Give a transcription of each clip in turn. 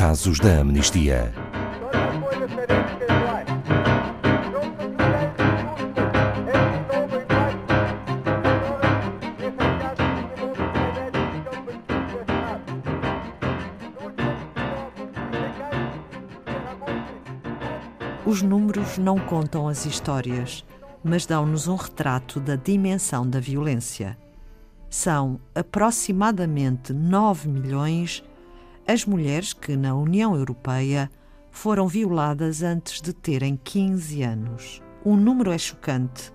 Casos da Amnistia. Os números não contam as histórias, mas dão-nos um retrato da dimensão da violência. São aproximadamente 9 milhões as mulheres que, na União Europeia, foram violadas antes de terem 15 anos. O número é chocante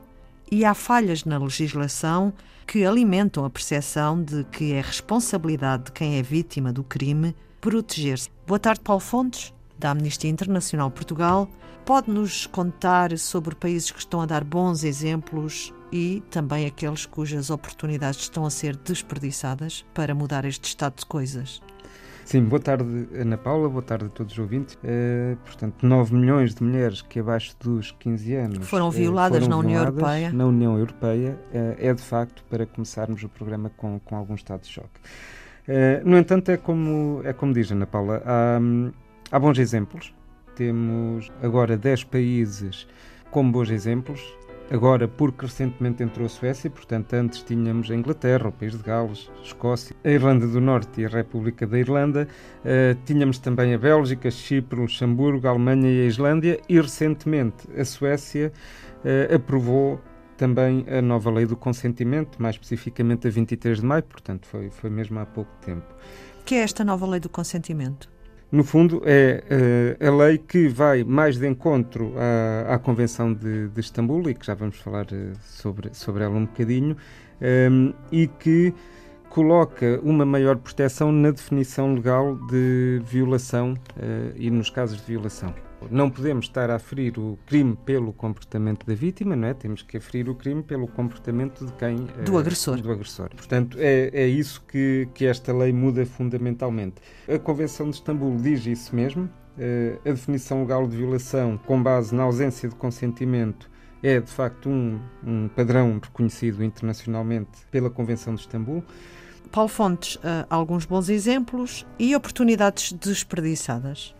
e há falhas na legislação que alimentam a percepção de que é responsabilidade de quem é vítima do crime proteger-se. Boa tarde, Paulo Fontes, da Amnistia Internacional Portugal. Pode-nos contar sobre países que estão a dar bons exemplos e também aqueles cujas oportunidades estão a ser desperdiçadas para mudar este estado de coisas? Sim, boa tarde Ana Paula, boa tarde a todos os ouvintes. Uh, portanto, 9 milhões de mulheres que abaixo dos 15 anos foram violadas, uh, foram na, violadas União Europeia. na União Europeia. Uh, é de facto para começarmos o programa com, com algum estado de choque. no entanto, é como, é como diz Ana Paula, há, há bons exemplos temos agora 10 países como bons exemplos. Agora, porque recentemente entrou a Suécia, portanto, antes tínhamos a Inglaterra, o País de Gales, a Escócia, a Irlanda do Norte e a República da Irlanda. Uh, tínhamos também a Bélgica, Chipre, Luxemburgo, a Alemanha e a Islândia. E recentemente a Suécia uh, aprovou também a nova lei do consentimento, mais especificamente a 23 de maio, portanto, foi, foi mesmo há pouco tempo. O que é esta nova lei do consentimento? No fundo, é uh, a lei que vai mais de encontro à, à Convenção de, de, Istambul, e que já vamos falar uh, sobre, sobre ela um bocadinho, um, ehm, e que coloca uma maior proteção na definição legal de violação uh, e nos casos de violação. Não podemos estar a aferir o crime pelo comportamento da vítima, não é? Temos que aferir o crime pelo comportamento de quem... Do agressor. Do agressor. Portanto, é, é isso que, que esta lei muda fundamentalmente. A Convenção de Istambul diz isso mesmo. Uh, a definição legal de violação, com base na ausência de consentimento, é de facto um, um padrão reconhecido internacionalmente pela Convenção de Istambul. Paulo Fontes, uh, alguns bons exemplos e oportunidades desperdiçadas.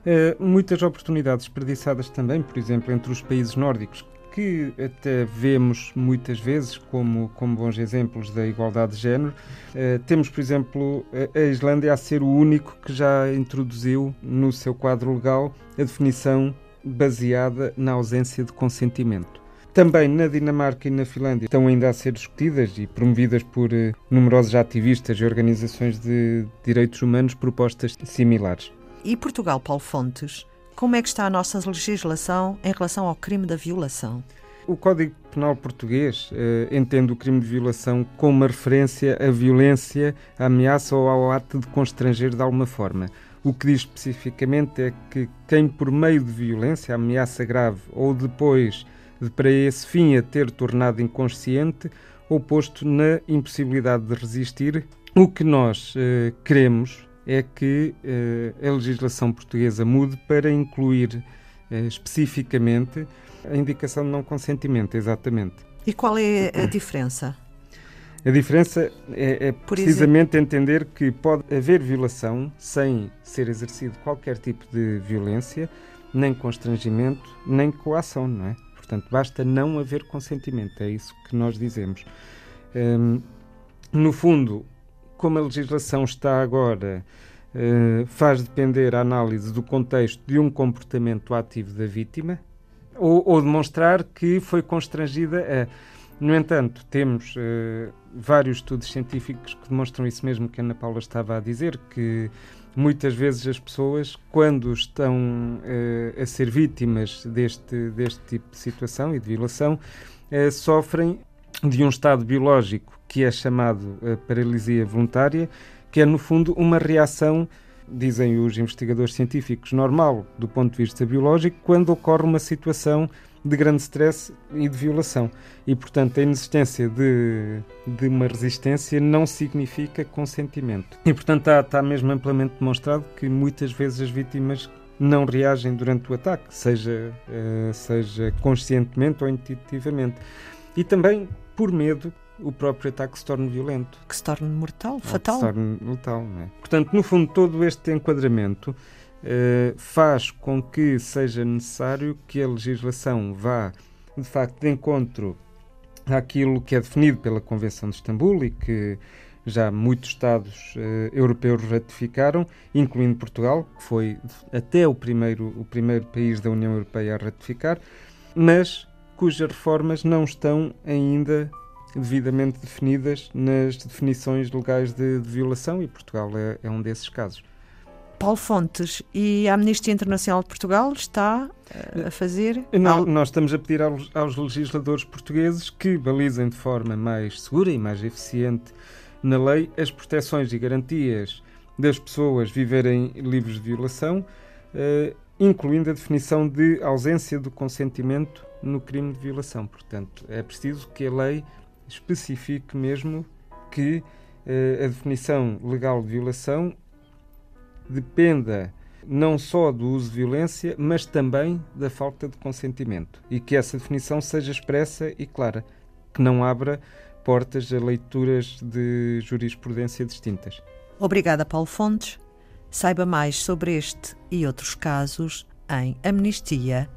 Uh, muitas oportunidades desperdiçadas também, por exemplo, entre os países nórdicos, que até vemos muitas vezes como, como bons exemplos da igualdade de género. Uh, temos, por exemplo, a Islândia a ser o único que já introduziu no seu quadro legal a definição baseada na ausência de consentimento. Também na Dinamarca e na Finlândia estão ainda a ser discutidas e promovidas por uh, numerosos ativistas e organizações de direitos humanos propostas similares. E Portugal, Paulo Fontes, como é que está a nossa legislação em relação ao crime da violação? O Código Penal português eh, entende o crime de violação como uma referência à violência, à ameaça ou ao ato de constranger de alguma forma. O que diz especificamente é que quem, por meio de violência, ameaça grave ou depois de para esse fim a ter tornado inconsciente ou posto na impossibilidade de resistir, o que nós eh, queremos é que uh, a legislação portuguesa mude para incluir uh, especificamente a indicação de não consentimento, exatamente. E qual é a diferença? A diferença é, é precisamente entender que pode haver violação sem ser exercido qualquer tipo de violência, nem constrangimento, nem coação, não é? Portanto, basta não haver consentimento, é isso que nós dizemos. Um, no fundo, como a legislação está agora, uh, faz depender a análise do contexto de um comportamento ativo da vítima ou, ou demonstrar que foi constrangida a. No entanto, temos uh, vários estudos científicos que demonstram isso mesmo que a Ana Paula estava a dizer, que muitas vezes as pessoas, quando estão uh, a ser vítimas deste, deste tipo de situação e de violação, uh, sofrem de um estado biológico que é chamado a paralisia voluntária, que é, no fundo, uma reação, dizem os investigadores científicos, normal do ponto de vista biológico, quando ocorre uma situação de grande stress e de violação. E, portanto, a inexistência de, de uma resistência não significa consentimento. E, portanto, está, está mesmo amplamente demonstrado que muitas vezes as vítimas não reagem durante o ataque, seja, uh, seja conscientemente ou intuitivamente. E também por medo o próprio ataque se torne violento. Que se torne mortal, Ou fatal. Que se torne não é? Portanto, no fundo, todo este enquadramento uh, faz com que seja necessário que a legislação vá, de facto, de encontro àquilo que é definido pela Convenção de Istambul e que já muitos Estados uh, europeus ratificaram, incluindo Portugal, que foi até o primeiro, o primeiro país da União Europeia a ratificar, mas cujas reformas não estão ainda devidamente definidas nas definições legais de, de violação e Portugal é, é, um desses casos. Paulo Fontes e a Amnistia Internacional de Portugal está eh, a fazer. Não, nós estamos a pedir aos, aos legisladores portugueses que balizem de forma mais segura e mais eficiente na lei as proteções e garantias das pessoas viverem livres de violação, eh, incluindo a definição de ausência do consentimento no crime de violação. Portanto, é preciso que a lei especifique mesmo que eh, a definição legal de violação dependa não só do uso de violência, mas também da falta de consentimento. E que essa definição seja expressa e clara, que não abra portas a leituras de jurisprudência distintas. Obrigada, Paulo Fontes. Saiba mais sobre este e outros casos em amnistia.pt.